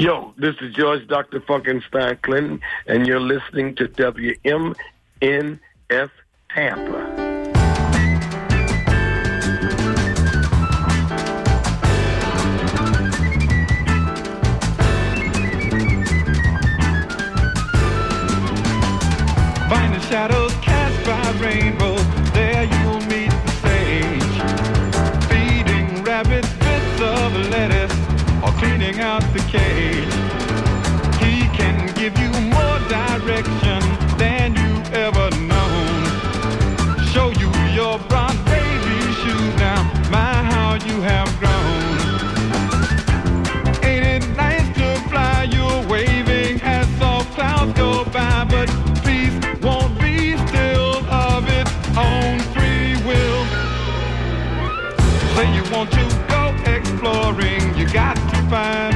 Yo, this is George Dr. Funkenstein Clinton, and you're listening to WMNF Tampa. Shadows cast by rainbows. Cage. He can give you more direction than you ever known. Show you your brown baby shoes now. My, how you have grown. Ain't it nice to fly? You're waving as soft clouds go by, but peace won't be still of its own free will. Say you want to go exploring, you got to find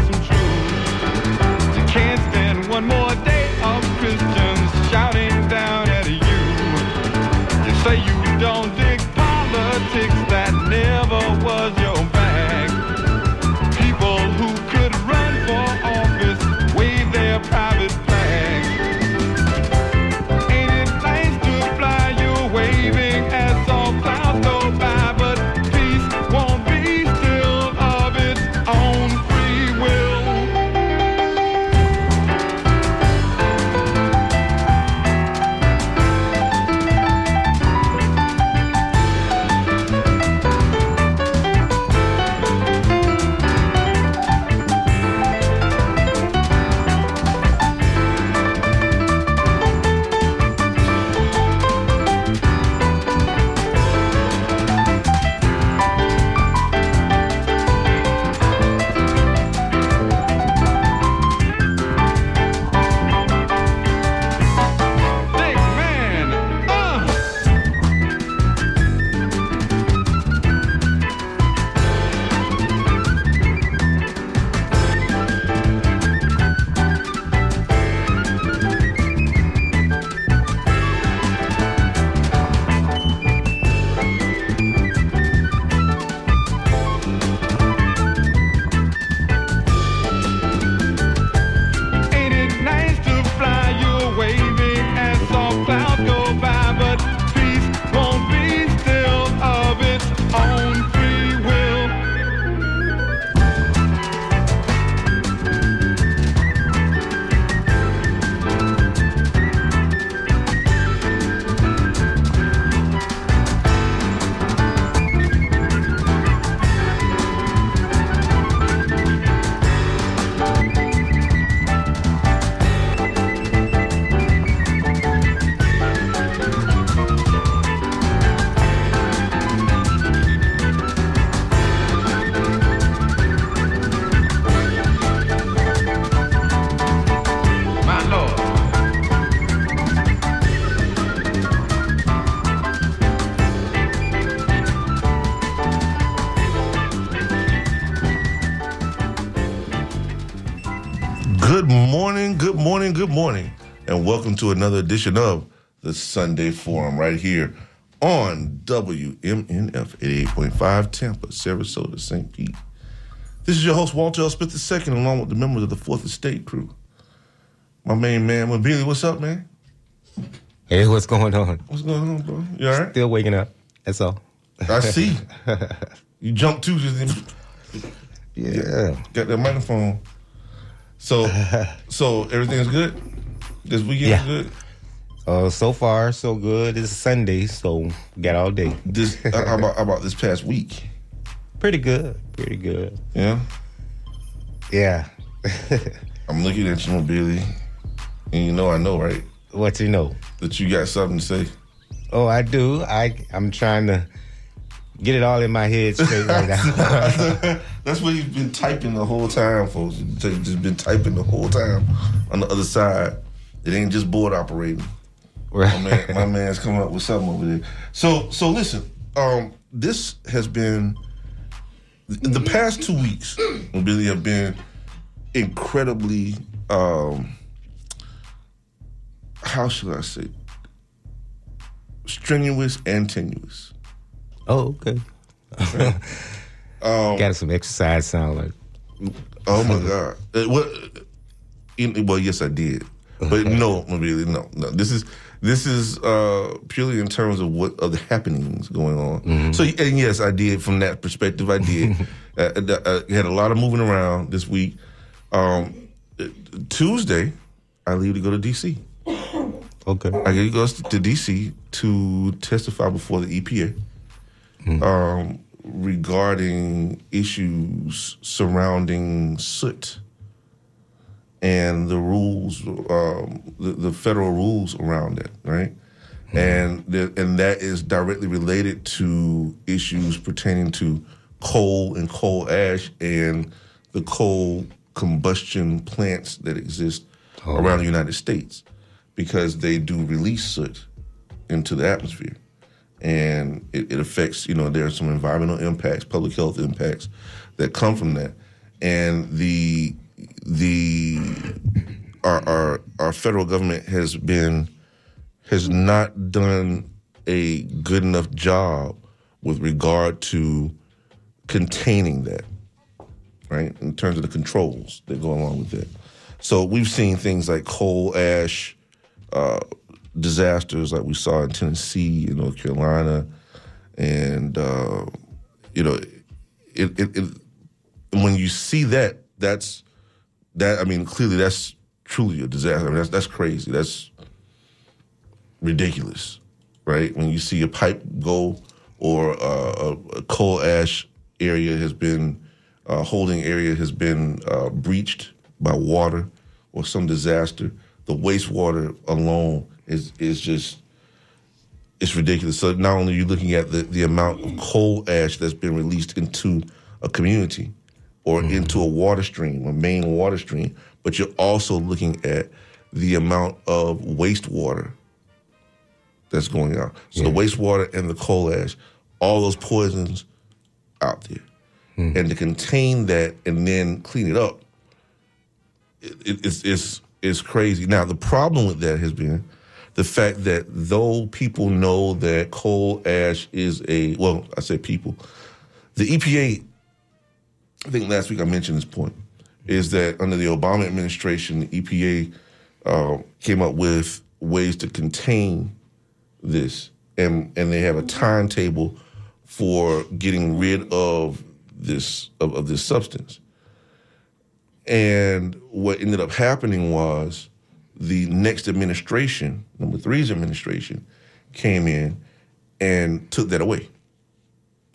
good morning, good morning, and welcome to another edition of the Sunday Forum right here on WMNF 88.5 Tampa, Sarasota, St. Pete. This is your host, Walter L. Smith II, along with the members of the Fourth Estate crew. My main man, Mobili, what's up, man? Hey, what's going on? What's going on, bro? You all right? Still waking up. That's all. I see. you jumped too, just Yeah. got that microphone. So, so everything's good. This weekend Yeah. good. Uh, so far, so good. It's Sunday, so got all day. This uh, how about how about this past week? Pretty good. Pretty good. Yeah, Yeah. I'm looking at you, Billy, and you know I know, right, what you know? that you got something to say. Oh, I do. I I'm trying to get it all in my head straight right now. That's what you've been typing the whole time, folks. Just been typing the whole time on the other side. It ain't just board operating. My, man, my man's coming up with something over there. So, so listen. Um, this has been the past two weeks. Really have been incredibly. Um, how should I say? Strenuous and tenuous. Oh, okay. Um, Got some exercise sound like. Oh my God! Uh, what? in- well, yes, I did, but no, really, no, no. This is this is uh, purely in terms of what other happenings going on. So, and yes, I did from that perspective. I did. uh, uh, I had a lot of moving around this week. Um, uh, Tuesday, I leave to go to DC. Okay. I get to go to DC to testify before the EPA um, regarding issues surrounding soot and the rules, um, the, the federal rules around it, right? And the, and that is directly related to issues pertaining to coal and coal ash and the coal combustion plants that exist around the United States because they do release soot into the atmosphere. And it, it affects, you know, there are some environmental impacts, public health impacts that come from that. And the the our our, our federal government has been has not done a good enough job with regard to containing that, right? In terms of the controls that go along with it. So we've seen things like coal ash uh, disasters, like we saw in Tennessee, and North Carolina, and uh, you know, it, it, it when you see that, that's that. I mean, clearly, that's truly a disaster. I mean, that's that's crazy. That's ridiculous, right? When you see a pipe go or uh, a, coal ash area has been uh, holding area has been uh, breached by water or some disaster, the wastewater alone is is just it's ridiculous. So not only are you looking at the, the amount of coal ash that's been released into a community or mm-hmm. into a water stream, a main water stream, but you're also looking at the amount of wastewater that's going out. So the wastewater and the coal ash, all those poisons out there. Mm-hmm. And to contain that and then clean it up, it, it- it's, it's, it's crazy. Now, the problem with that has been the fact that though people know that coal ash is a, well, I say people, the EPA, I think last week I mentioned this point, is that under the Obama administration, the EPA uh, came up with ways to contain this, and and they have a timetable for getting rid of this of, of this substance. And what ended up happening was the next administration, number three's administration, came in and took that away.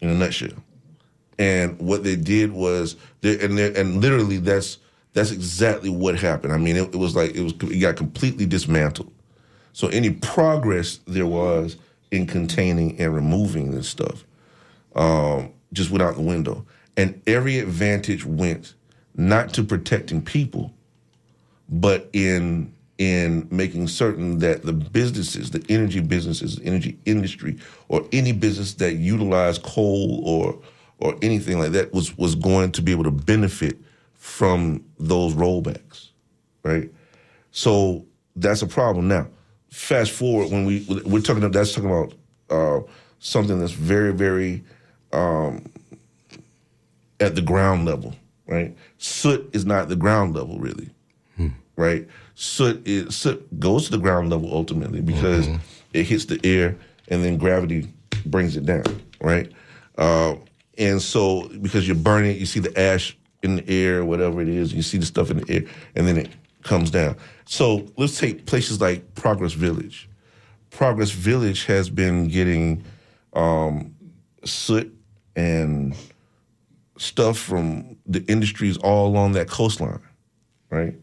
In a nutshell. And what they did was, and and literally that's that's exactly what happened. I mean, it, it was like it was it got completely dismantled. So any progress there was in containing and removing this stuff um, just went out the window. And every advantage went not to protecting people, but in in making certain that the businesses, the energy businesses, the energy industry, or any business that utilized coal or or anything like that was was going to be able to benefit from those rollbacks, right? So that's a problem. Now, fast forward when we we're talking about that's talking about uh, something that's very very um, at the ground level, right? Soot is not the ground level really, right? Soot is soot goes to the ground level ultimately because it hits the air and then gravity brings it down, right? Uh, and so because you're burning it, you see the ash in the air, whatever it is, you see the stuff in the air, and then it comes down. So let's take places like Progress Village. Progress Village has been getting um, soot and stuff from the industries all along that coastline, right?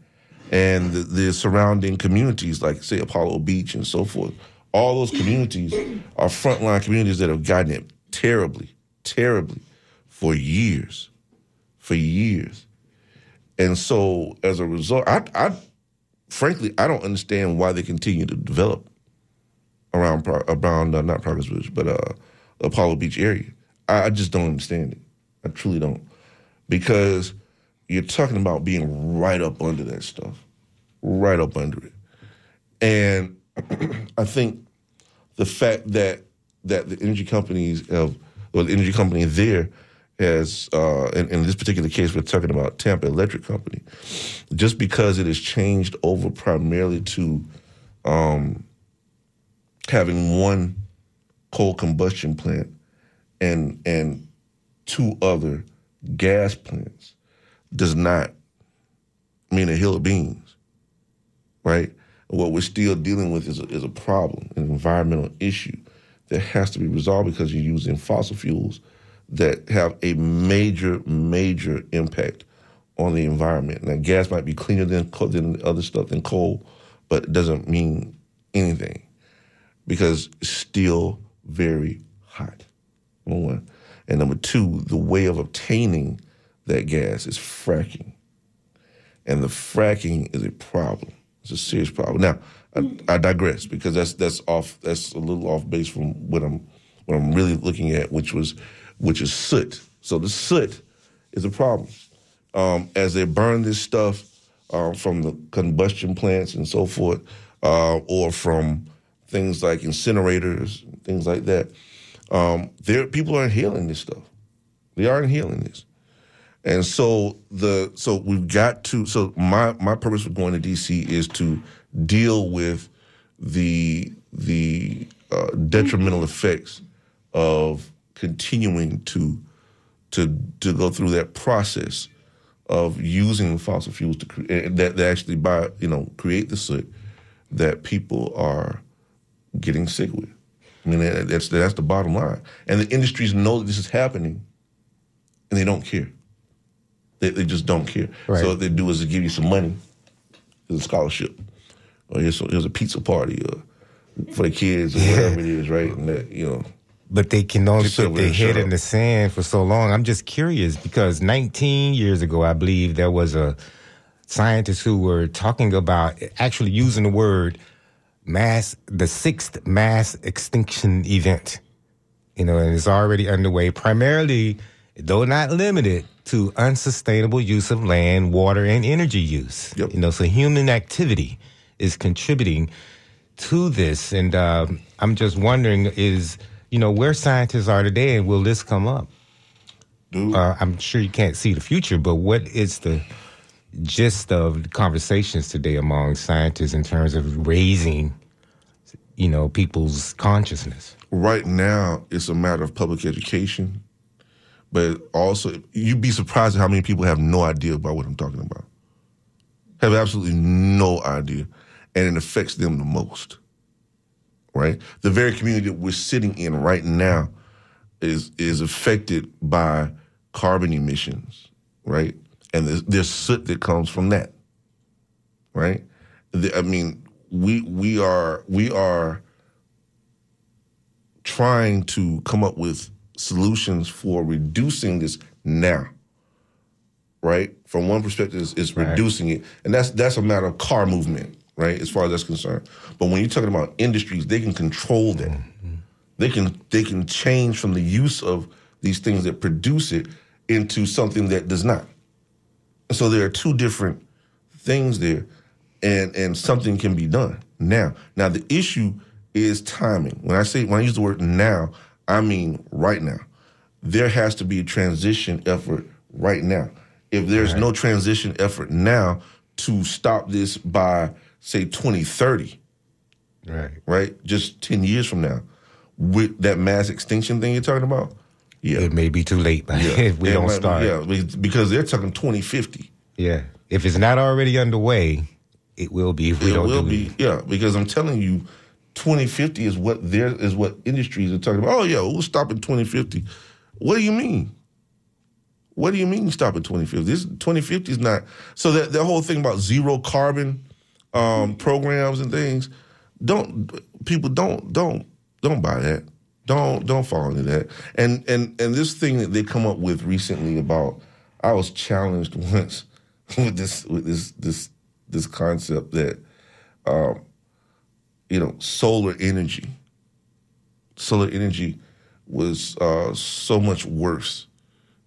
And the, the surrounding communities, like say Apollo Beach and so forth, all those communities are frontline communities that have gotten it terribly, terribly for years, for years. And so as a result, I, I frankly, I don't understand why they continue to develop around around uh, not Progress Village, but uh, Apollo Beach area. I, I just don't understand it. I truly don't, because you're talking about being right up under that stuff, right up under it, and I think the fact that that the energy companies have, or the energy company there has, uh, in, in this particular case, we're talking about Tampa Electric Company, just because it has changed over primarily to um, having one coal combustion plant and and two other gas plants does not mean a hill of beans, right? What we're still dealing with is a, is a problem, an environmental issue that has to be resolved because you're using fossil fuels that have a major, major impact on the environment. Now, gas might be cleaner than than other stuff than coal, but it doesn't mean anything because it's still very hot. One, and number two, the way of obtaining that gas is fracking, and the fracking is a problem. It's a serious problem. Now, I, I digress because that's that's off. That's a little off base from what I'm what I'm really looking at, which was which is soot. So the soot is a problem. Um, as they burn this stuff uh, from the combustion plants and so forth, uh, or from things like incinerators, things like that, um, there people aren't healing this stuff. They aren't healing this. And so the so we've got to so my my purpose for going to DC is to deal with the the uh, detrimental effects of continuing to to to go through that process of using fossil fuels to create that, that actually by you know create the soot that people are getting sick with. I mean that's that's the bottom line, and the industries know that this is happening, and they don't care. They, they just don't care. Right. So what they do is they give you some money, as a scholarship, or here's, here's a pizza party, or for the kids, or whatever it is, right? And that you know, But they can only put their there and shut head in the sand for so long. I'm just curious because 19 years ago, I believe there was a scientist who were talking about actually using the word mass, the sixth mass extinction event. You know, and it's already underway, primarily, though not limited to unsustainable use of land, water, and energy use. Yep. You know, so human activity is contributing to this. And um, I'm just wondering is, you know, where scientists are today and will this come up? dude. Uh, I'm sure you can't see the future, but what is the gist of conversations today among scientists in terms of raising, you know, people's consciousness? right now it's a matter of public education, but also you'd be surprised at how many people have no idea about what I'm talking about. Have absolutely no idea, and it affects them the most. Right, the very community that we're sitting in right now is is affected by carbon emissions, right? And there's, there's soot that comes from that, right? The- I mean, we we are we are trying to come up with solutions for reducing this now. Right? From one perspective, it's, it's Right. reducing it, and that's that's a matter of car movement, right? As far as that's concerned. But when you're talking about industries, they can control that. Mm-hmm. They can they can change from the use of these things that produce it into something that does not. So there are two different things there, and and something can be done now. Now the issue is timing. When I say when I use the word now, I mean right now. There has to be a transition effort right now. If there's no transition effort now to stop this by say 2030, Right. right? Just 10 years from now, with that mass extinction thing you're talking about, yeah. It may be too late if we don't might start. Yeah, because they're talking 2050. Yeah. If it's not already underway, it will be if we it don't will do be, it. yeah, because I'm telling you, 2050 is what there is what industries are talking about. Oh yeah, we'll stop in 2050. What do you mean? What do you mean stop at 2050? This 2050 is not so that the whole thing about zero carbon um, programs and things. Don't people don't don't don't buy that. Don't don't fall into that. And and and this thing that they come up with recently about I was challenged once with this with this this this concept that um, you know solar energy solar energy was uh, so much worse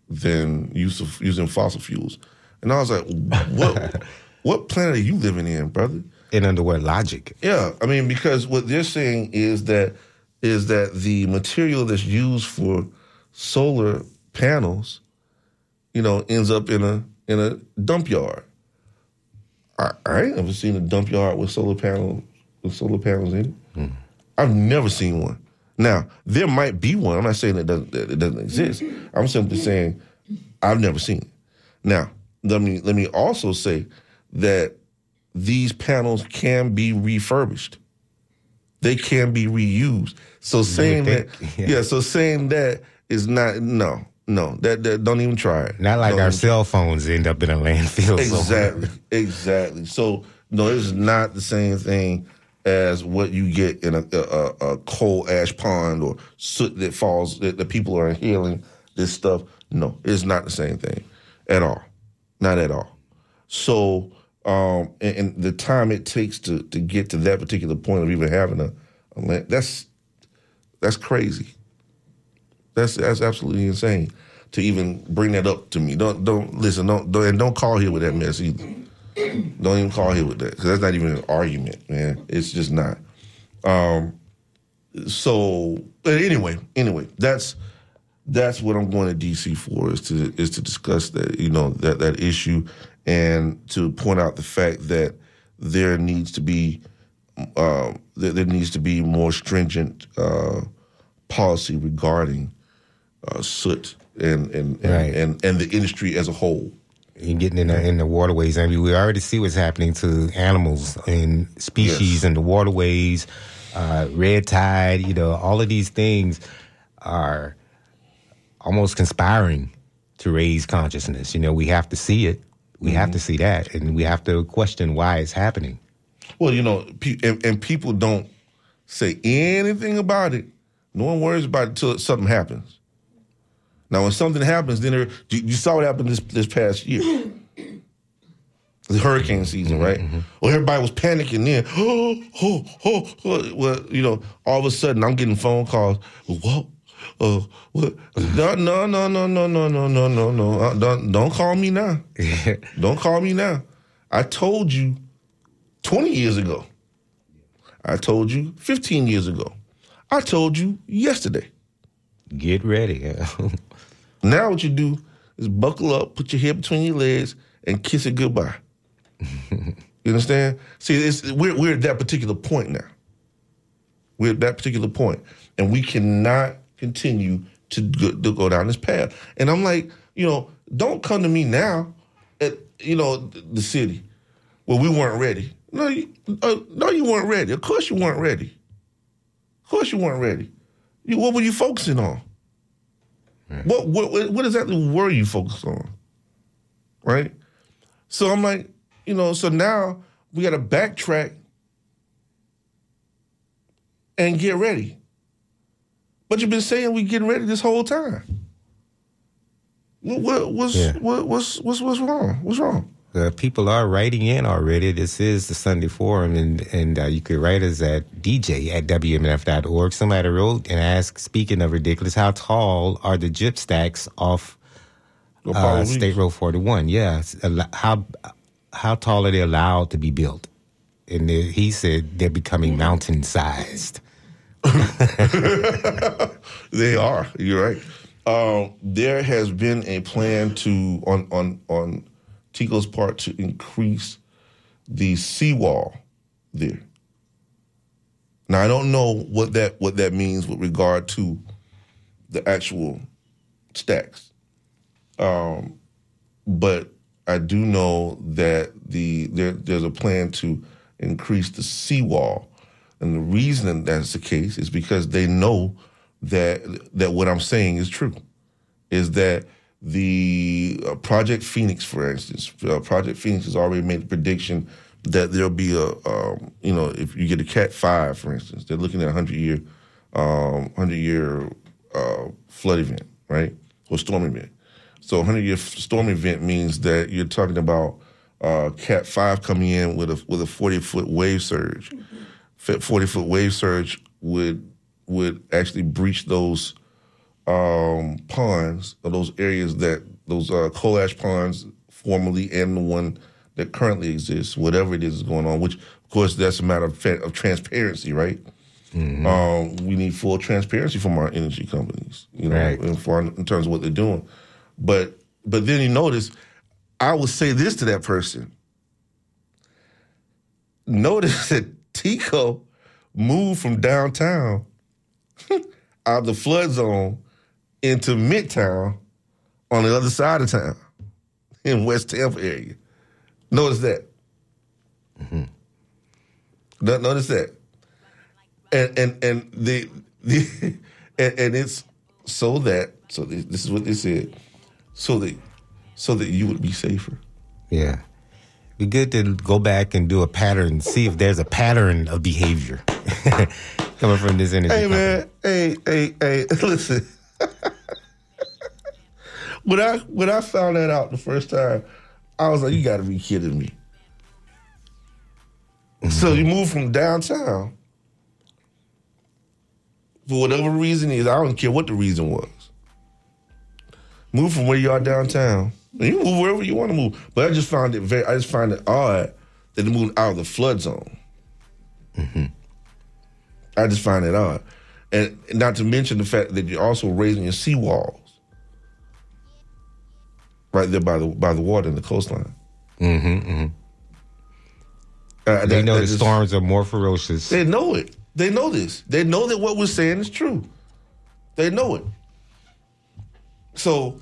than use of using fossil fuels. And I was like, what what planet are you living in, brother? And under what logic? Yeah, I mean, because what they're saying is that is that the material that's used for solar panels, you know, ends up in a in a dump yard. I, I ain't never seen a dump yard with solar panels with solar panels in it. Hmm. I've never seen one. Now there might be one. I'm not saying it doesn't that it doesn't exist. I'm simply saying I've never seen it. Now let me let me also say that these panels can be refurbished. They can be reused. So saying think, that, yeah. yeah. So saying that is not no no that, that don't even try it. Not like Don't our cell phones end up in a landfill. somewhere. Exactly, exactly. So no, it's not the same thing as what you get in a, a, a coal ash pond or soot that falls that the people are inhaling. This stuff, no, it's not the same thing at all, not at all. So, um, and, and the time it takes to to get to that particular point of even having a, a land, that's that's crazy. That's that's absolutely insane to even bring that up to me. Don't don't listen. Don't, don't and don't call here with that mess either. Don't even call here with that because that's not even an argument, man. It's just not. Um, so but anyway, anyway, that's that's what I'm going to DC for is to is to discuss that you know that that issue and to point out the fact that there needs to be um, there, there needs to be more stringent uh, policy regarding uh, soot and and and, Right. and and the industry as a whole. and getting in the, in the waterways. I mean, we already see what's happening to animals and species Yes. in the waterways, uh, red tide. You know, all of these things are almost conspiring to raise consciousness. You know, we have to see it. We have to mm-hmm. see that, and we have to question why it's happening. Well, you know, pe- and, and people don't say anything about it. No one worries about it until something happens. Now, when something happens, then there, you, saw what happened this this past year. The hurricane season, mm-hmm, right? Mm-hmm. Well, everybody was panicking then. Oh, oh, oh, oh. Well, you know, all of a sudden I'm getting phone calls. What? Uh, what? No, no, no, no, no, no, no, no, no, no. Uh, don't, don't call me now. don't call me now. I told you 20 years ago. I told you 15 years ago. I told you yesterday. Get ready. Now what you do is buckle up, put your head between your legs, and kiss it goodbye. you understand? See, it's, we're, we're at that particular point now. We're at that particular point, and we cannot continue to go, to go down this path. And I'm like, you know, don't come to me now at you know the city where we weren't ready. No, you, uh, no, you weren't ready. Of course, you weren't ready. Of course, you weren't ready. You, what were you focusing on? What, what what what exactly were you focused on? Right? So I'm like, you know, so now we gotta backtrack and get ready. But you've been saying we getting ready this whole time. What, what what's Yeah. what, what's what's what's wrong? What's wrong? Uh, people are writing in already. This is the Sunday Forum, and, and uh, you could write us at dj at wmnf.org. Somebody wrote and asked, speaking of ridiculous, how tall are the gyp stacks off uh, State Road 41? Yeah. How, how tall are they allowed to be built? And they- he said they're becoming mountain sized. They are. You're right. Um, there has been a plan to on on on TECO's part to increase the seawall there. Now I don't know what that what that means with regard to the actual stacks, um, but I do know that the there, there's a plan to increase the seawall, and the reason that's the case is because they know that that what I'm saying is true, is that the uh, Project Phoenix, for instance, uh, Project Phoenix has already made the prediction that there'll be a, um, you know, if you get a Cat Five, for instance, they're looking at a hundred year, um, hundred year uh, flood event, right, or storm event. So, a hundred year storm event means that you're talking about uh, Cat Five coming in with a with a forty foot wave surge. Forty foot wave surge would would actually breach those um, ponds or those areas that those uh, coal ash ponds formerly and the one that currently exists, whatever it is going on. Which, of course, that's a matter of, of transparency, right? Um, we need full transparency from our energy companies, you know, Right. in, for, in terms of what they're doing. But but then you notice, I would say this to that person. Notice that TECO moved from downtown out of the flood zone into Midtown on the other side of town in West Tampa area. Notice that. Mm-hmm. No- Notice that. And and and the the and, and it's so that so this this is what they said. So that so that you would be safer. Yeah. Be good to go back and do a pattern, see if there's a pattern of behavior coming from this energy. Hey company. man, hey, hey, hey, listen. when I when I found that out the first time, I was like, you gotta be kidding me. So mm-hmm. you move from downtown for whatever reason is, I don't care what the reason was. Move from where you are downtown. And you move wherever you want to move. But I just found it very I just find it odd that they moved out of the flood zone. I just find it odd. And not to mention the fact that you're also raising your seawalls right there by the by the water in the coastline. Mm-hmm. Uh, They that- know that the just- storms are more ferocious. They know it. They know this. They know that what we're saying is true. They know it. So,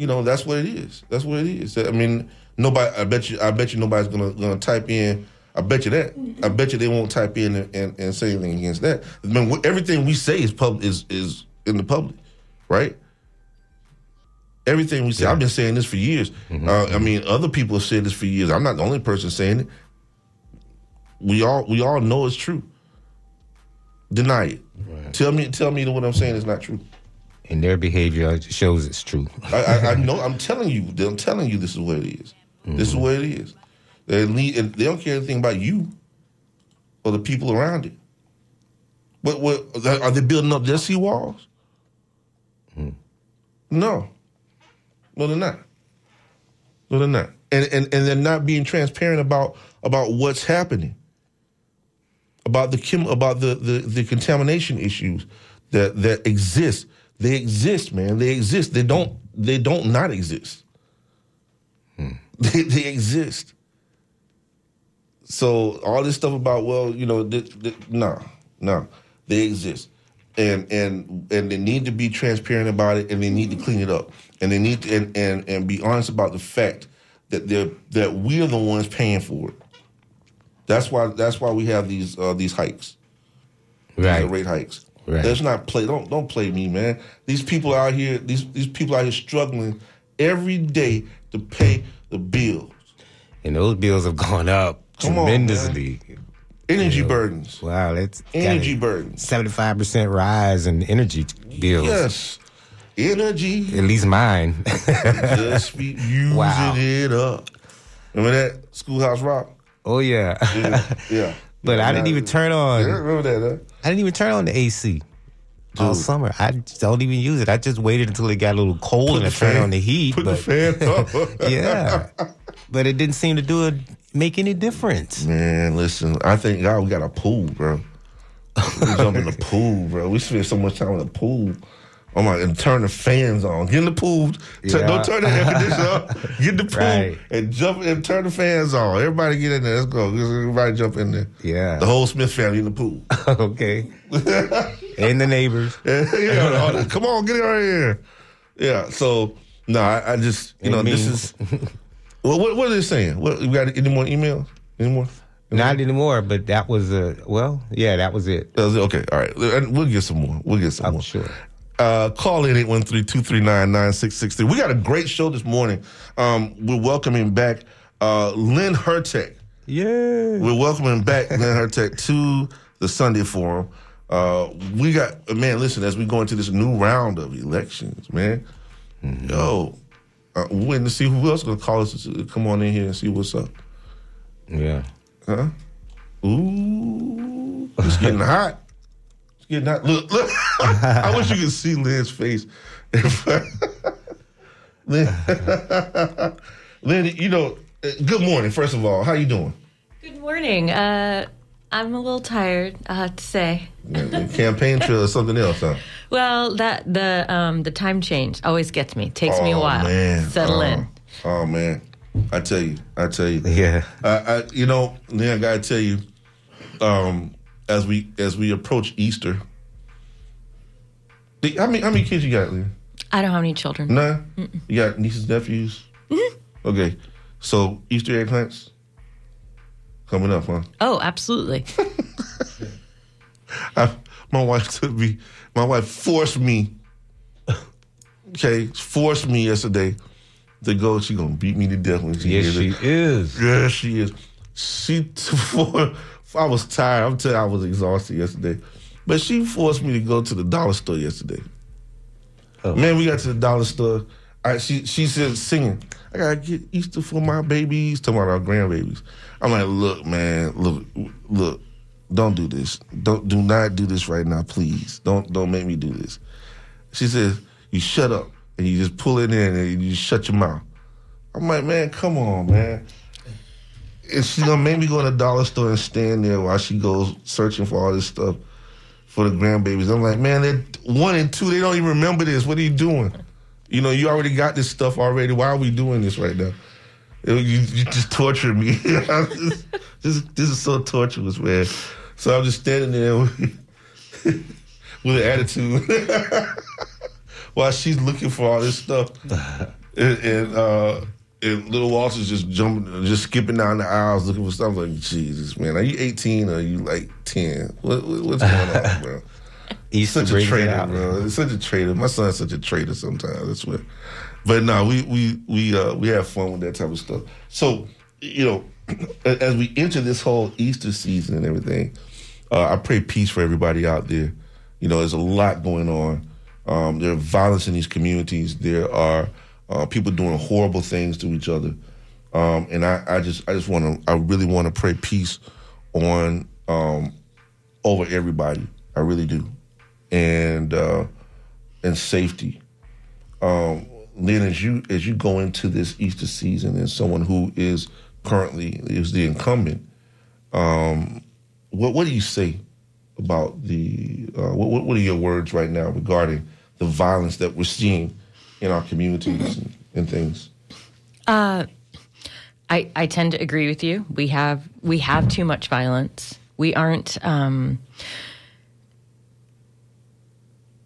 you know, that's what it is. That's what it is. I mean, nobody. I bet you. I bet you nobody's gonna gonna type in. I bet you that. I bet you they won't type in and, and, and say anything against that. I mean, wh- everything we say is pub is is in the public, right? Everything we say. I've been saying this for years. Uh, I mean, other people have said this for years. I'm not the only person saying it. We all we all know it's true. Deny it. Tell me tell me that what I'm saying is not true. And their behavior shows it's true. I, I, I know. I'm telling you. I'm telling you. This is what it is. This is mm-hmm. what it is. They lead, they don't care anything about you or the people around it. What? What? Are they building up their seawalls? Mm. No. No, they're not. No, they're not. And, and and they're not being transparent about about what's happening. About the chem, about the, the the contamination issues that that exist. They exist, man. They exist. They don't they don't not exist. They they exist. So all this stuff about well, you know, th- th- no, no, they exist, and and and they need to be transparent about it, and they need to clean it up, and they need to and and, and be honest about the fact that they're that we are the ones paying for it. That's why that's why we have these uh, these hikes, these Right. rate hikes. Right. Let's not play. Don't don't play me, man. These people out here, these these people out here struggling every day to pay the bills. And those bills have gone up Come on, tremendously. Energy burdens. wow, that's Energy burdens. Seventy-five percent rise in energy bills. Yes. Energy. At least mine. Just be using Wow. it up. Remember that Schoolhouse Rock? oh yeah. Yeah. yeah. but I didn't even turn on. Yeah, remember that, huh? I didn't even turn on the AC all summer. I don't even use it. I just waited until it got a little cold and I turned fan- on the heat. Put but the fan up. yeah, but it didn't seem to do it make any difference. Man, listen, I think God, we got a pool, bro. We jump in the pool, bro. We spend so much time in the pool. Oh my! And turn the fans on. Get in the pool. Yeah. Don't turn the air conditioner up. Get in the pool Right. and jump and turn the fans on. Everybody get in there. Let's go. Everybody jump in there. Yeah. The whole Smith family in the pool. okay, and the neighbors. yeah, all come on, get it right here. Yeah. So no, I, I just you It know this is. Well, what what are they saying? What you got any more emails? Any more? Not anymore, but that was a well, yeah, that was it. That was it? Okay, all right. We'll get some more. We'll get some I'm more. sure. Uh, call in 813-239-9663. We got a great show this morning. Um, we're welcoming back uh, Lynn Hurtak. Yeah. We're welcoming back Lynn Hurtak to the Sunday Forum. Uh, we got man. Listen, as we go into this new round of elections, man. Yo, uh, we're waiting to see who else going to call us to come on in here and see what's up. Yeah. Huh? Ooh, it's getting hot. It's getting hot. Look, look. I wish you could see Lynn's face. Lynn, Lynn, you know, uh, good morning. First of all, how you doing? Good morning. Uh, I'm a little tired, I have to say. The campaign trail or something else, huh? Well, that the um, the time change always gets me. Takes me a Oh, while. man. Settle oh, in. Oh man, I tell you, I tell you. Yeah. I, I you know, then I gotta tell you, um, as we as we approach Easter, the- how many how many kids you got, Leah? I don't have any children. None. You got nieces, nephews. Mm-hmm. Okay, so Easter egg hunts coming up, huh? Oh, absolutely. I, my wife took me. My wife forced me. Okay, forced me yesterday to go. She gonna beat me to death when she Yes, hears she it. is. Yeah, she is. She t- for, I was tired. I'm telling you, I was exhausted yesterday, but she forced me to go to the dollar store yesterday. Oh. Man, we got to the dollar store. I, she she said singing. I gotta get Easter for my babies. Talking about our grandbabies. I'm like, look, man, look, look. Don't do this. Don't do not do this right now, please. Don't don't make me do this. She says, you shut up and you just pull it in and you shut your mouth. I'm like, man, come on, man. And she's gonna make me go to the dollar store and stand there while she goes searching for all this stuff for the grandbabies. I'm like, man, they're one and two, they don't even remember this. What are you doing? You know, you already got this stuff already. Why are we doing this right now? You, you just torture me. this, this, this is so torturous, man. So I'm just standing there with, with an attitude while she's looking for all this stuff. And, and, uh, and little Walter's just jumping, just skipping down the aisles looking for stuff. Like, Jesus, man, are you 18 or are you like 10? What, what, what's going on, bro? He's such a traitor, out. bro. It's such a traitor. My son's such a traitor sometimes. I swear. But no, we we we uh, we have fun with that type of stuff. So you know, as we enter this whole Easter season and everything, uh, I pray peace for everybody out there. You know, there's a lot going on. Um, there are violence in these communities. There are uh, people doing horrible things to each other. Um, and I, I just I just want to I really want to pray peace on um, over everybody. I really do, and uh, and safety. Um, then as you as you go into this Easter season, as someone who is currently is the incumbent, um, what what do you say about the uh, what- what are your words right now regarding the violence that we're seeing in our communities and, and things? I, I tend to agree with you. We have we have too much violence. We aren't um,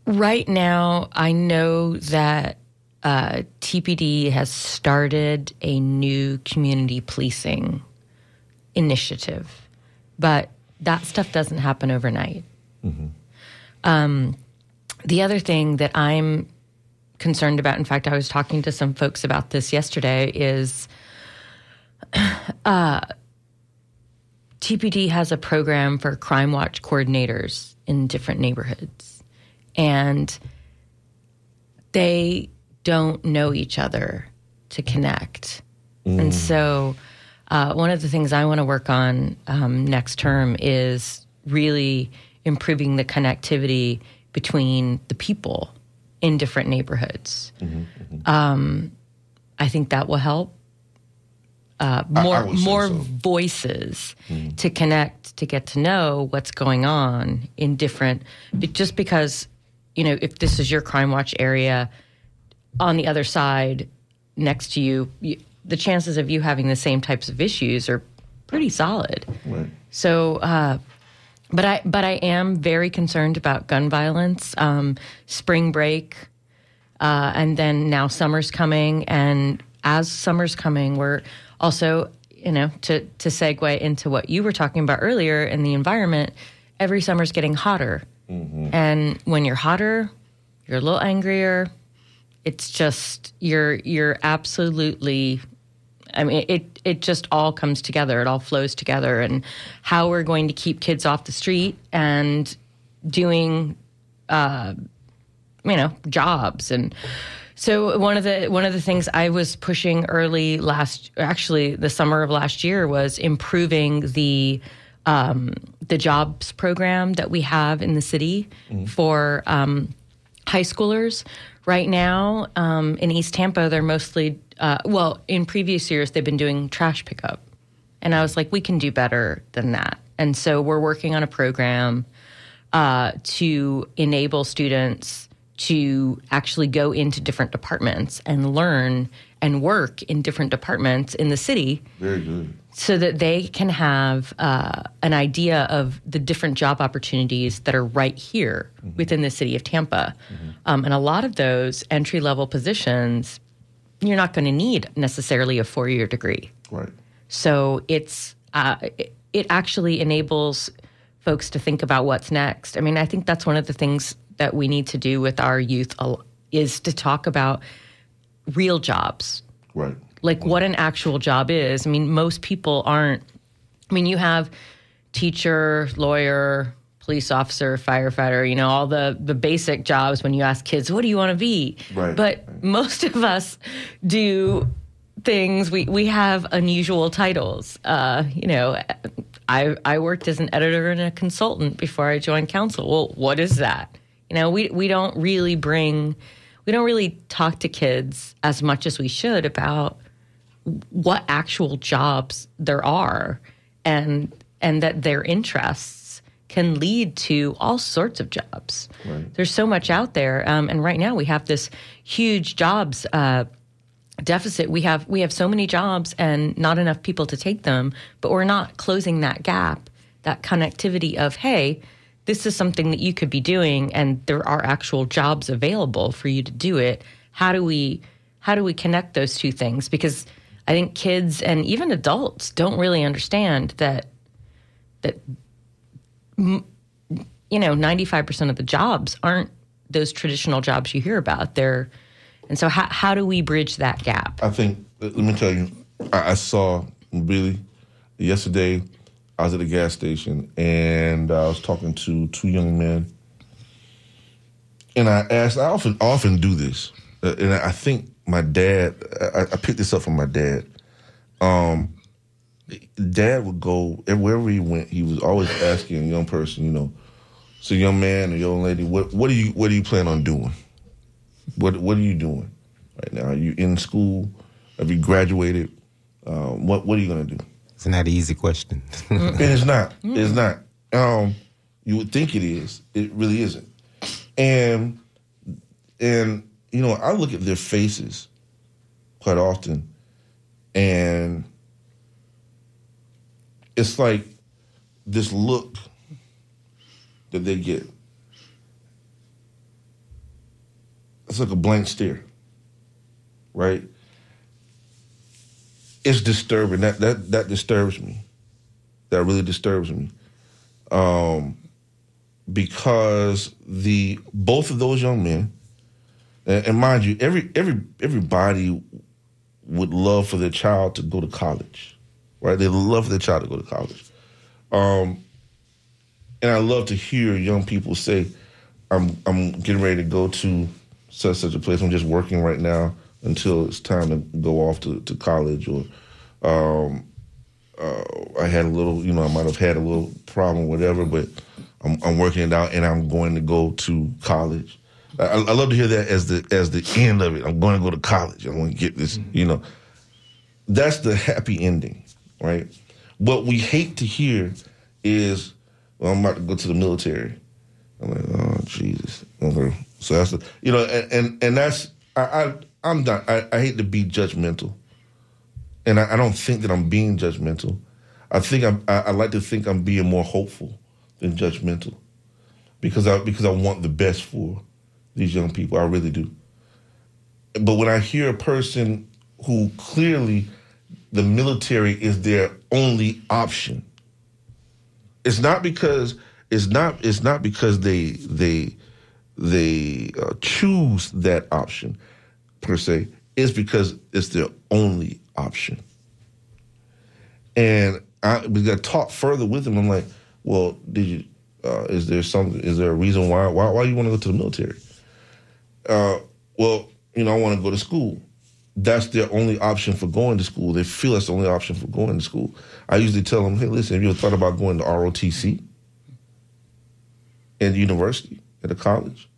right now. I know that uh, TPD has started a new community policing initiative, but that stuff doesn't happen overnight. Um, the other thing that I'm concerned about, in fact, I was talking to some folks about this yesterday, is uh, TPD has a program for crime watch coordinators in different neighborhoods. And they don't know each other to connect. And so, uh, one of the things I want to work on um, next term is really improving the connectivity between the people in different neighborhoods. Um, I think that will help. Uh, more I say more so. voices to connect to get to know what's going on in different just because you know if this is your crime watch area on the other side next to you, you the chances of you having the same types of issues are pretty solid Right. so uh, but i but i am very concerned about gun violence. Um, spring break uh, and then now summer's coming. And as summer's coming we're also you know to to segue into what you were talking about earlier in the environment every summer's getting hotter. And when you're hotter you're a little angrier. It's just you're you're absolutely I mean, it it just all comes together. It all flows together, and how we're going to keep kids off the street and doing, uh, you know, jobs. And so one of the one of the things I was pushing early last, actually the summer of last year, was improving the um, the jobs program that we have in the city for. Um, high schoolers. Right now um, in East Tampa, they're mostly, uh, well, in previous years, they've been doing trash pickup. And I was like, we can do better than that. And so we're working on a program uh, to enable students to actually go into different departments and learn and work in different departments in the city Very good. so that they can have uh, an idea of the different job opportunities that are right here within the city of Tampa. Um, and a lot of those entry level positions, you're not going to need necessarily a four year degree. Right. So it's uh, it, it actually enables folks to think about what's next. I mean, I think that's one of the things that we need to do with our youth is to talk about real jobs, Right. like what an actual job is. I mean, most people aren't. I mean, you have teacher, lawyer, police officer, firefighter. You know, all the the basic jobs. When you ask kids, "What do you want to be?" Right. But most of us do things. We we have unusual titles. Uh, you know, I I worked as an editor and a consultant before I joined council. Well, what is that? You know, we we don't really bring. We don't really talk to kids as much as we should about what actual jobs there are and and that their interests can lead to all sorts of jobs. There's so much out there um, and right now we have this huge jobs uh, deficit. We have we have so many jobs and not enough people to take them but we're not closing that gap that connectivity of hey this is something that you could be doing and there are actual jobs available for you to do it. How do we how do we connect those two things? Because i think kids and even adults don't really understand that that you know 95% of the jobs aren't those traditional jobs you hear about they're and so how, how do we bridge that gap I think. Let me tell you. I, I saw Billy yesterday. I was at a gas station and I was talking to two young men, and I asked. I often often do this, uh, and I think my dad. I, I picked this up from my dad. Um, dad would go wherever he went. He was always asking a young person, you know, so young man or young lady, what what do you what do you plan on doing? What what are you doing right now? Are you in school? Have you graduated? Um, what what are you gonna do? It's not an easy question. And it's not. It's not. Um, you would think it is. It really isn't. And and you know, I look at their faces quite often, and it's like this look that they get. It's like a blank stare, right? It's disturbing. That that that disturbs me. That really disturbs me. Um, because the both of those young men, and, and mind you, every every everybody would love for their child to go to college, right? They love their child to go to college. Um, and I love to hear young people say, "I'm I'm getting ready to go to such such a place. I'm just working right now until it's time to go off to, to college." Or um, uh, I had a little, you know, I might have had a little problem, whatever, but I'm, I'm working it out, and I'm going to go to college. I, I love to hear that as the as the end of it. I'm going to go to college. I'm going to get this, you know. That's the happy ending, right? What we hate to hear is, well, I'm about to go to the military. I'm like, oh Jesus. Okay. So that's the, you know, and and, and that's I, I I'm not. I, I hate to be judgmental, and I, I don't think that I'm being judgmental. I think I'm, I, I like to think I'm being more hopeful than judgmental, because I because I want the best for these young people. I really do. But when I hear a person who clearly the military is their only option, it's not because it's not it's not because they they they uh, choose that option per se. It's because it's their only option. And I we got talk further with them. I'm like, well, did you? Uh, is there some? Is there a reason why why why you want to go to the military? Uh, well, you know, I want to go to school. That's their only option for going to school. They feel that's the only option for going to school. I usually tell them, hey, listen, have you ever thought about going to ROTC in university at a college?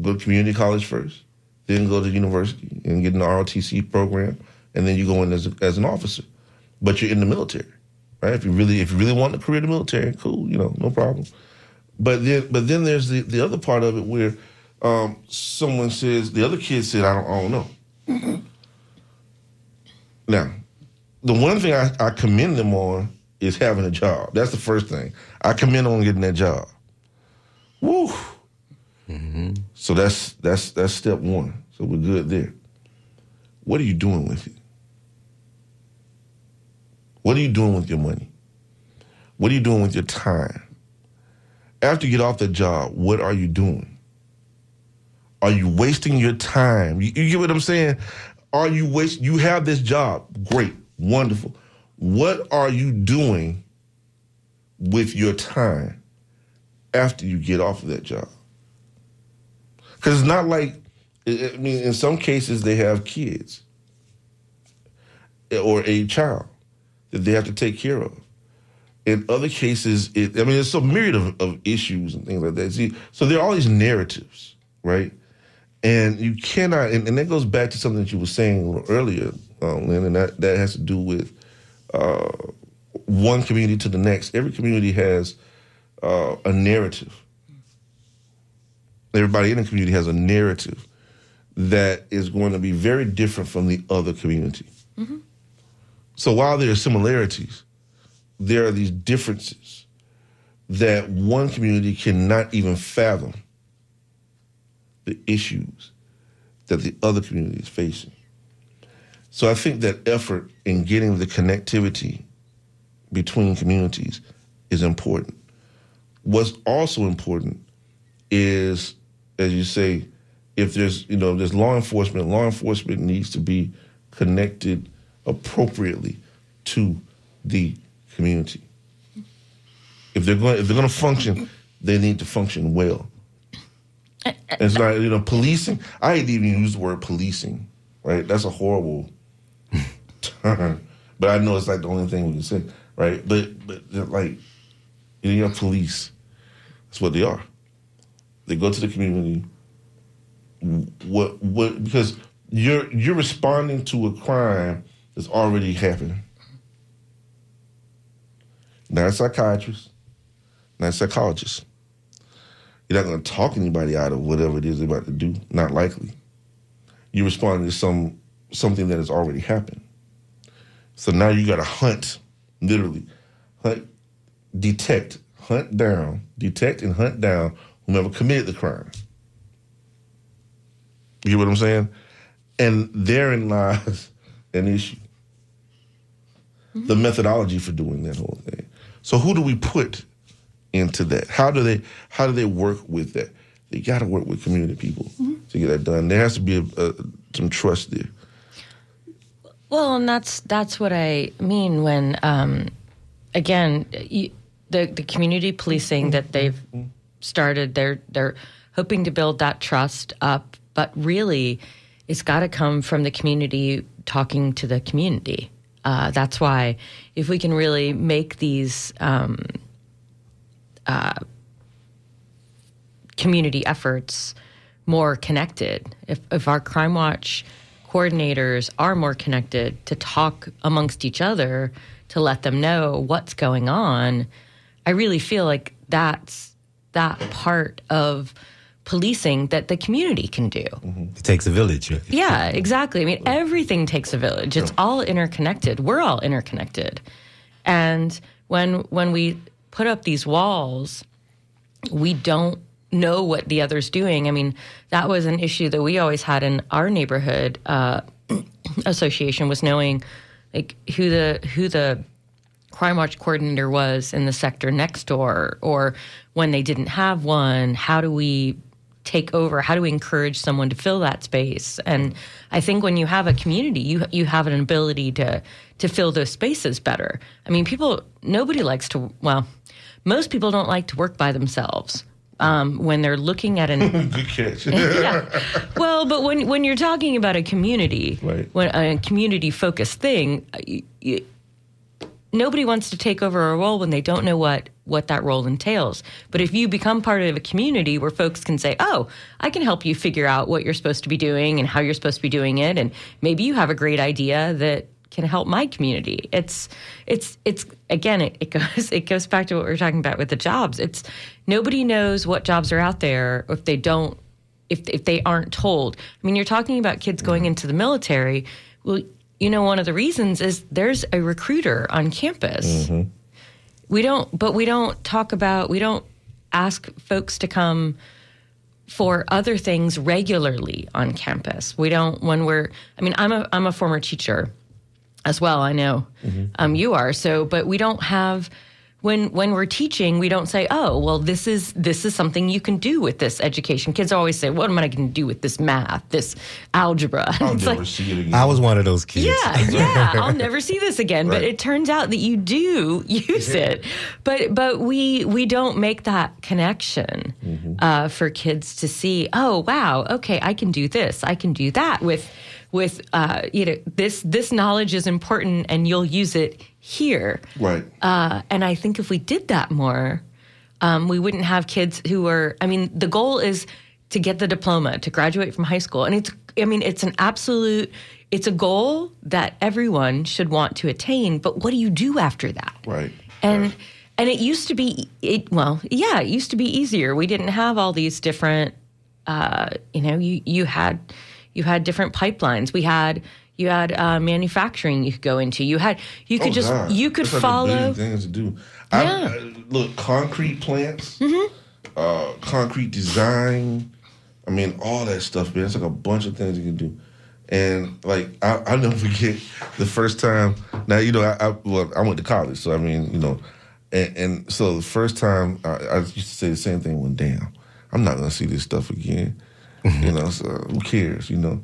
Go to community college first, then go to university and get an ROTC program, and then you go in as, a, as an officer. But you're in the military, Right? If you really if you really want to career in the military, cool, you know, no problem. But then but then there's the, the other part of it where um, someone says the other kid said, I don't, I don't know. now, the one thing I, I commend them on is having a job. That's the first thing. I commend on getting that job. Woo. Mm-hmm. So that's that's that's step one. So we're good there. What are you doing with it? What are you doing with your money? What are you doing with your time? After you get off the job, what are you doing? Are you wasting your time? You, you get what I'm saying? Are you waste? You have this job, great, wonderful. What are you doing with your time after you get off of that job? Because it's not like, I mean, in some cases they have kids eh, or a child that they have to take care of. In other cases, it, I mean, there's a myriad of, of issues and things like that. See, so there are all these narratives, right? And you cannot, and, and that goes back to something that you were saying a little earlier, um, Lynn, and that, that has to do with uh, one community to the next. Every community has uh, a narrative. Everybody in the community has a narrative that is going to be very different from the other community. So while there are similarities, there are these differences that one community cannot even fathom the issues that the other community is facing. So I think that effort in getting the connectivity between communities is important. What's also important is, as you say, if there's you know there's law enforcement, law enforcement needs to be connected appropriately to the community. If they're going if they're going to function, they need to function well. It's not you know policing. I to even use the word policing. Right, that's a horrible term, but I know it's like the only thing we can say. Right, but but like you know police. That's what they are. They go to the community. What what because you're you're responding to a crime that's already happening. Not a psychiatrist, not a psychologist. You're not going to talk anybody out of whatever it is they're about to do. Not likely. You're responding to some something that has already happened. So now you got to hunt, literally, hunt, detect, hunt down, detect and hunt down whomever committed the crime. You get what I'm saying? And therein lies an issue. The methodology for doing that whole thing. So who do we put into that? How do they how do they work with that? They got to work with community people to get that done. There has to be a, a, some trust there. Well, and that's that's what I mean when, um, again, you, the the community policing that they've started. They're they're hoping to build that trust up, but really, it's got to come from the community talking to the community. Uh, that's why if we can really make these um, uh, community efforts more connected, if, if our Crime Watch coordinators are more connected to talk amongst each other to let them know what's going on, I really feel like that's that part of policing that the community can do. It takes a village. Yeah, exactly. I mean, everything takes a village. It's all interconnected. We're all interconnected. And when when we put up these walls, we don't know what the other's doing. I mean, that was an issue that we always had in our neighborhood uh, association was knowing like who the who the crime watch coordinator was in the sector next door or when they didn't have one how do we take over? How do we encourage someone to fill that space? And i think when you have a community you you have an ability to to fill those spaces better. I mean people nobody likes to well most people don't like to work by themselves um, when they're looking at an Good catch. yeah. Well, but when when you're talking about a community, Right. when a community focused thing, y y nobody wants to take over a role when they don't know what what that role entails. But if you become part of a community where folks can say, "Oh, I can help you figure out what you're supposed to be doing and how you're supposed to be doing it," and maybe you have a great idea that can help my community. It's it's it's again it, it goes it goes back to what we are talking about with the jobs. It's nobody knows what jobs are out there if they don't if if they aren't told. I mean, you're talking about kids going into the military. Well, you know, one of the reasons is there's a recruiter on campus. Mm-hmm. We don't, but we don't talk about. We don't ask folks to come for other things regularly on campus. We don't when we're. I mean, I'm a I'm a former teacher as well. I know um, you are. So, but we don't have when when we're teaching, we don't say, "Oh, well, this is this is something you can do with this education." Kids always say, "What am I going to do with this math, this algebra?" I'll It's never like, see it again. I was one of those kids. yeah, yeah, I'll never see this again. But it turns out that you do use it. But but we we don't make that connection uh, for kids to see. Oh wow, okay, I can do this. I can do that with with uh, you know this this knowledge is important, and you'll use it here. right. Uh, and I think if we did that more, um, we wouldn't have kids who are. I mean, the goal is to get the diploma, to graduate from high school, and it's. I mean, it's an absolute. It's a goal that everyone should want to attain. But what do you do after that? Right. And Right. and it used to be. It well, yeah, it used to be easier. We didn't have all these different. Uh, you know, you you had you had different pipelines. We had. You had uh, manufacturing you could go into. You had you could Oh, just God. you could There's follow. billion things to do. Yeah. Mm-hmm. I, I, look, concrete plants, uh, concrete design. I mean, all that stuff, man. It's like a bunch of things you can do. And like, I, I'll never forget the first time. Now, you know, I, I well, I went to college, so I mean, you know, and, and so the first time I, I used to say the same thing. When damn, I'm not gonna see this stuff again. You know, so who cares? You know.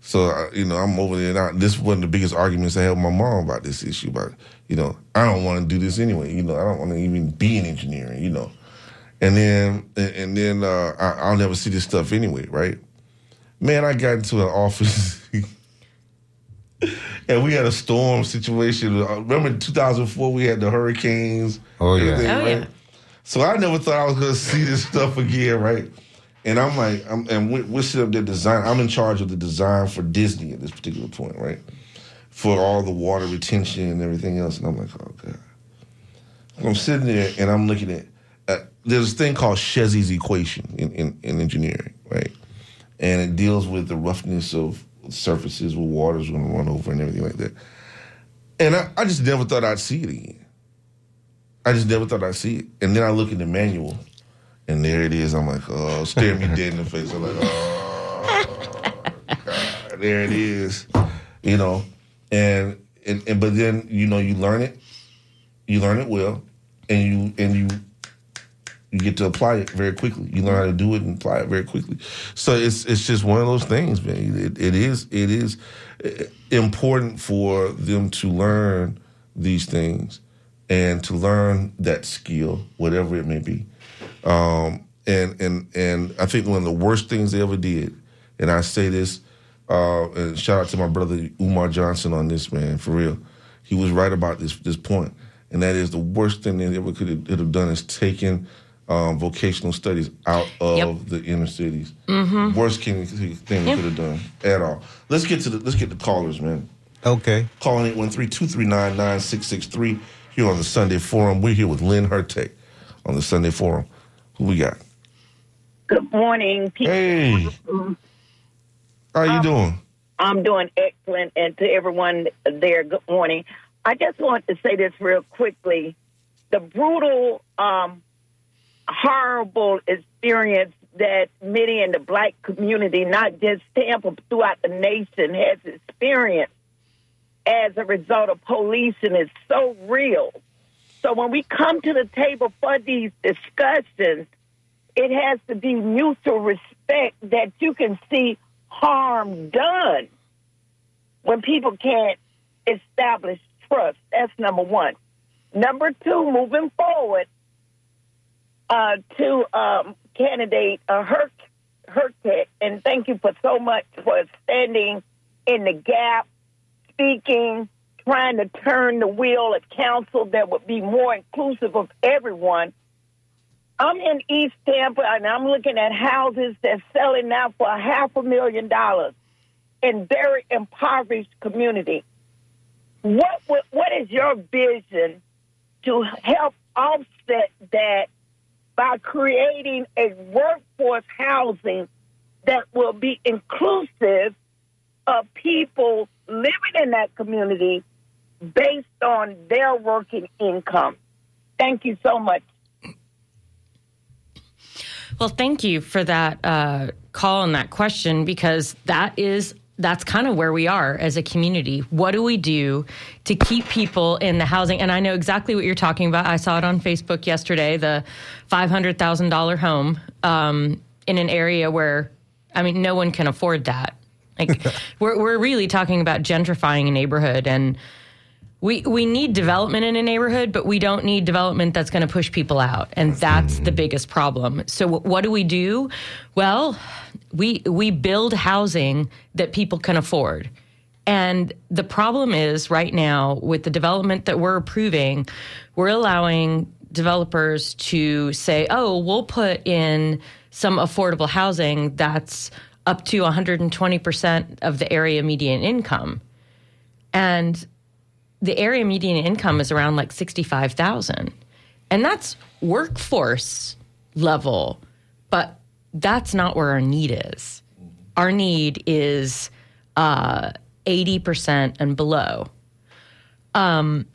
So uh, you know, I'm over there. And I, this is one of the biggest arguments I had with my mom about this issue. But you know, I don't want to do this anyway. You know, I don't want to even be in engineering. You know, and then and, and then uh, I, I'll never see this stuff anyway, right? Man, I got into an office. And we had a storm situation. Uh, Remember in 2004, we had the hurricanes. Oh, yeah. everything, Oh, yeah. So I never thought I was going to see this stuff again, right? And I'm like, I'm, and we, we're sitting up there design. I'm in charge of the design for Disney at this particular point, right? For all the water retention and everything else. And I'm like, oh god. I'm sitting there and I'm looking at. Uh, there's a thing called Chézy's equation in, in, in engineering, right? And it deals with the roughness of surfaces where water's going to run over and everything like that. And I, I just never thought I'd see it again. I just never thought I'd see it. And then I look in the manual, and there it is. I'm like, oh, stare me dead in the face. I'm like, oh, God, there it is. You know, and, and and but then you know you learn it, you learn it well, and you and you you get to apply it very quickly. You learn how to do it and apply it very quickly. So it's it's just one of those things, man. It, it is it is important for them to learn these things and to learn that skill, whatever it may be. Um, and and and I think one of the worst things they ever did, and I say this, uh, and shout out to my brother Umar Johnson on this man for real. He was right about this this point, and that is the worst thing they ever could have, could have done is taken um, vocational studies out of Yep. the inner cities. Worst thing, thing they Yep. could have done at all. Let's get to the let's get the callers, man. Okay. Calling 813-239-9663 here on the Sunday Forum. We're here with Lynn Hurtak on the Sunday Forum. Who we got? Good morning, people. Hey. How you doing? I'm doing excellent, and to everyone there, good morning. I just want to say this real quickly: the brutal, um, horrible experience that many in the black community, not just Tampa, but throughout the nation, has experienced as a result of policing is so real. So when we come to the table for these discussions, it has to be mutual respect that you can see harm done when people can't establish trust. That's number one. Number two, moving forward, uh, to um, candidate uh, Hurtak, and thank you for so much for standing in the gap, speaking, trying to turn the wheel at council that would be more inclusive of everyone. I'm in East Tampa and I'm looking at houses that's selling now for a half a million dollars in very impoverished community. what what, what is your vision to help offset that by creating a workforce housing that will be inclusive of people living in that community based on their working income. Thank you so much. Well, thank you for that uh, call and that question because that is that's kind of where we are as a community. What do we do to keep people in the housing? And I know exactly what you're talking about. I saw it on Facebook yesterday. The five hundred thousand dollar home um, in an area where, I mean, no one can afford that. Like we're we're really talking about gentrifying a neighborhood and we we need development in a neighborhood, but we don't need development that's going to push people out, and that's the biggest problem. So wh- what do we do? Well, we we build housing that people can afford. And the problem is right now with the development that we're approving, we're allowing developers to say, "Oh, we'll put in some affordable housing that's up to 120% of the area median income." And the area median income is around like 65,000. And that's workforce level, but that's not where our need is. Our need is uh, 80% and below. Um,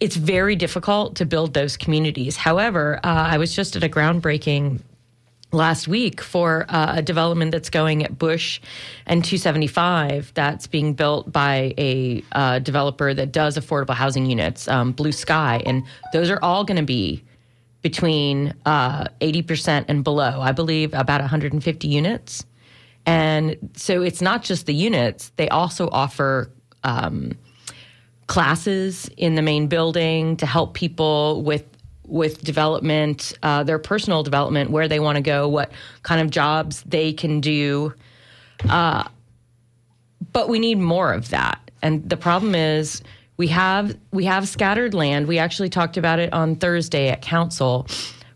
it's very difficult to build those communities. However, uh, I was just at a groundbreaking last week for uh, a development that's going at Bush and 275 that's being built by a uh, developer that does affordable housing units, um, Blue Sky. And those are all going to be between uh, 80% and below, I believe about 150 units. And so it's not just the units, they also offer. Um, classes in the main building to help people with with development, uh, their personal development, where they want to go, what kind of jobs they can do. Uh, but we need more of that. And the problem is we have we have scattered land. We actually talked about it on Thursday at council.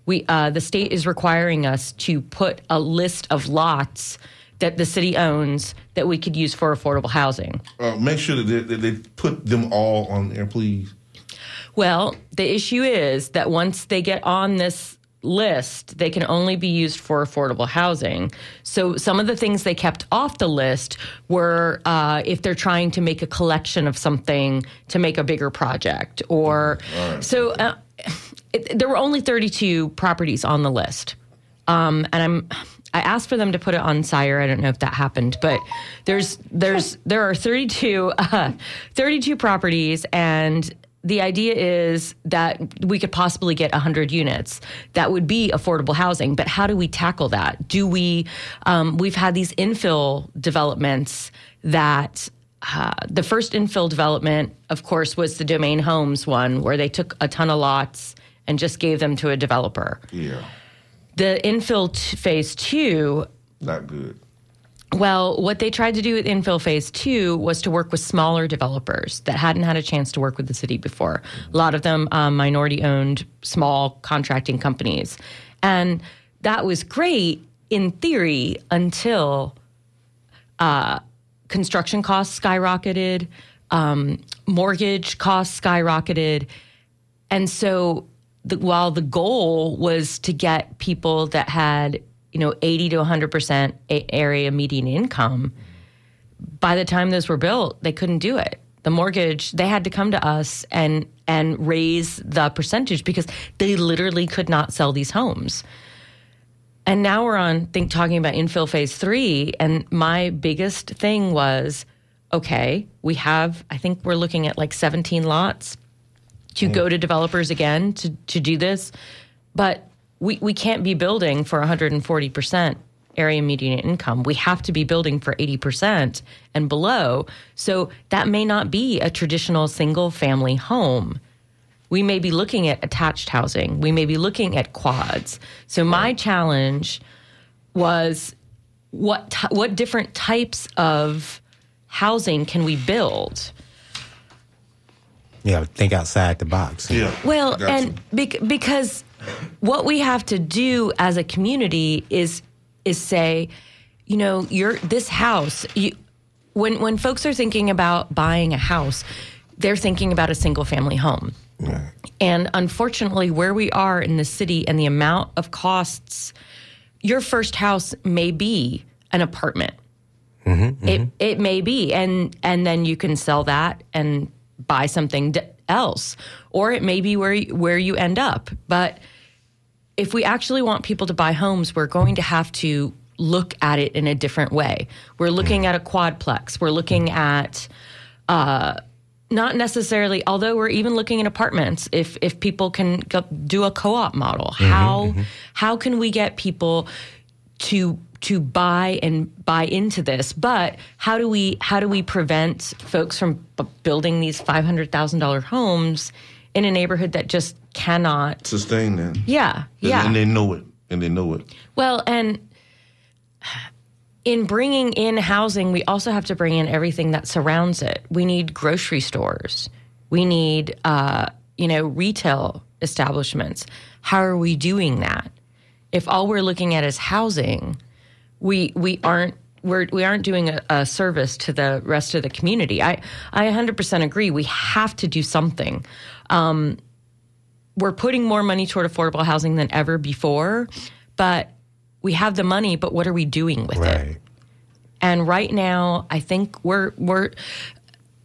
We uh, the state is requiring us to put a list of lots that the city owns that we could use for affordable housing. Uh, make sure that they, that they put them all on there, please. Well, the issue is that once they get on this list, they can only be used for affordable housing. So some of the things they kept off the list were uh, if they're trying to make a collection of something to make a bigger project, or so. Uh, it, there were only 32 properties on the list, um, and I'm. I asked for them to put it on Sire. I don't know if that happened, but there's there's there are 32 uh, 32 properties and the idea is that we could possibly get 100 units that would be affordable housing but how do we tackle that? Do we um, we've had these infill developments that uh, the first infill development of course was the domain homes one where they took a ton of lots and just gave them to a developer. Yeah, the infill t- phase two not good. Well, what they tried to do with infill phase two was to work with smaller developers that hadn't had a chance to work with the city before. A lot of them um, minority owned small contracting companies. And that was great in theory until uh, construction costs skyrocketed, um, mortgage costs skyrocketed. And so the, while the goal was to get people that had you know 80 to 100% area median income by the time those were built they couldn't do it. The mortgage they had to come to us and and raise the percentage because they literally could not sell these homes. And now we're on think talking about infill phase 3 and my biggest thing was okay we have i think we're looking at like 17 lots to go to developers again to, to do this. But we, we can't be building for 140% area median income. We have to be building for 80% and below. So that may not be a traditional single family home. We may be looking at attached housing. We may be looking at quads. So my challenge was what t- what different types of housing can we build? Yeah, think outside the box. Yeah. Well, Gotcha. and bec- because what we have to do as a community is is say, you know, you're this house. You, when when folks are thinking about buying a house, they're thinking about a single family home. And unfortunately, where we are in the city and the amount of costs, your first house may be an apartment. Mm-hmm, mm-hmm. It it may be, and and then you can sell that and buy something else, or it may be where you, where you end up. But if we actually want people to buy homes, we're going to have to look at it in a different way. We're looking at a quadplex. We're looking at uh, not necessarily, although we're even looking at apartments. If if people can go, do a co-op model, how how can we get people to to buy and buy into this? But how do we how do we prevent folks from b- building these five hundred thousand dollar homes in a neighborhood that just cannot? Sustain that. Yeah, yeah. And they know it. And they know it. Well, and in bringing in housing, we also have to bring in everything that surrounds it. We need grocery stores. We need, uh, you know, retail establishments. How are we doing that? If all we're looking at is housing, we we aren't we're, we aren't doing a, a service to the rest of the community. I I 100% agree. We have to do something. Um, we're putting more money toward affordable housing than ever before, but we have the money, but what are we doing with it? And right now, I think we're we're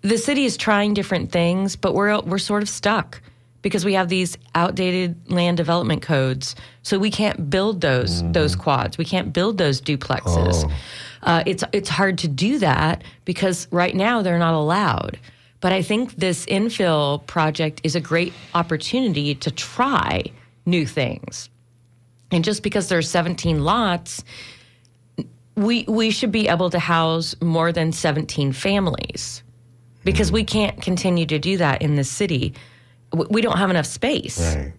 the city is trying different things, but we're we're sort of stuck because we have these outdated land development codes. So we can't build those those quads. We can't build those duplexes. Uh, it's it's hard to do that because right now they're not allowed. But I think this infill project is a great opportunity to try new things. And just because there's 17 lots, we we should be able to house more than 17 families because we can't continue to do that in the city. We don't have enough space. Right.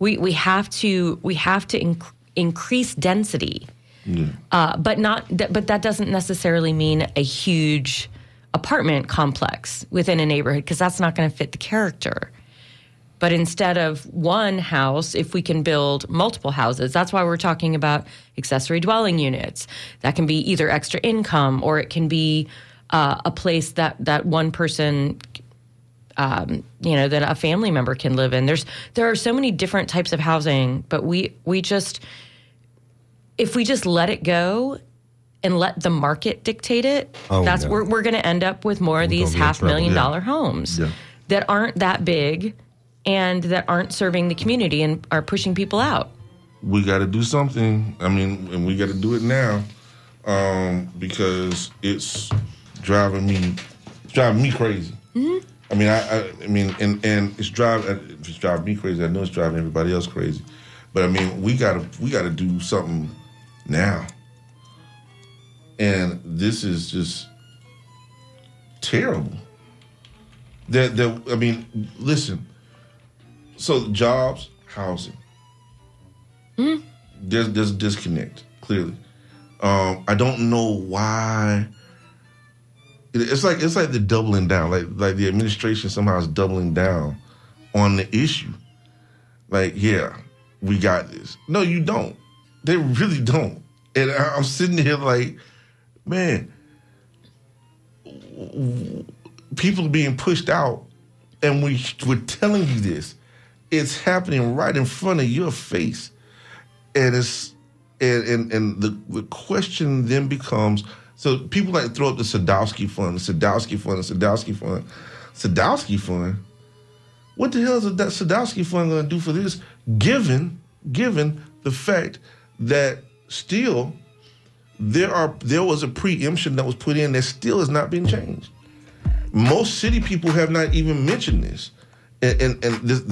We we have to we have to inc- increase density, uh, but not th- but that doesn't necessarily mean a huge apartment complex within a neighborhood because that's not going to fit the character. But instead of one house, if we can build multiple houses, that's why we're talking about accessory dwelling units. That can be either extra income or it can be uh, a place that that one person, um, you know, that a family member can live in. There's there are so many different types of housing, but we we just if we just let it go and let the market dictate it, Oh, that's no. we're we're going to end up with more of We're these be in half million yeah. dollar homes Yeah. that aren't that big and that aren't serving the community and are pushing people out. we got to do something. I mean, and we got to do it now um, because it's driving me, driving me crazy. I mean, I, I, I mean, and and it's driving, it's driving me crazy. I know it's driving everybody else crazy, but I mean, we gotta we gotta do something now. And this is just terrible. That that I mean, listen. So jobs, housing there's there's a disconnect clearly. Um, I don't know why. It's like it's like the doubling down, like like the administration somehow is doubling down on the issue. Like, yeah, we got this. No, you don't. They really don't. And I'm sitting here like, man, people being pushed out, and we we're telling you this. It's happening right in front of your face and it's and and, and the, the question then becomes so people like throw up the Sadowski fund, the Sadowski fund, the Sadowski fund, Sadowski fund. What the hell is that Sadowski fund going to do for this? Given given the fact that still there are there was a preemption that was put in that still has not been changed. Most city people have not even mentioned this, and and, and this,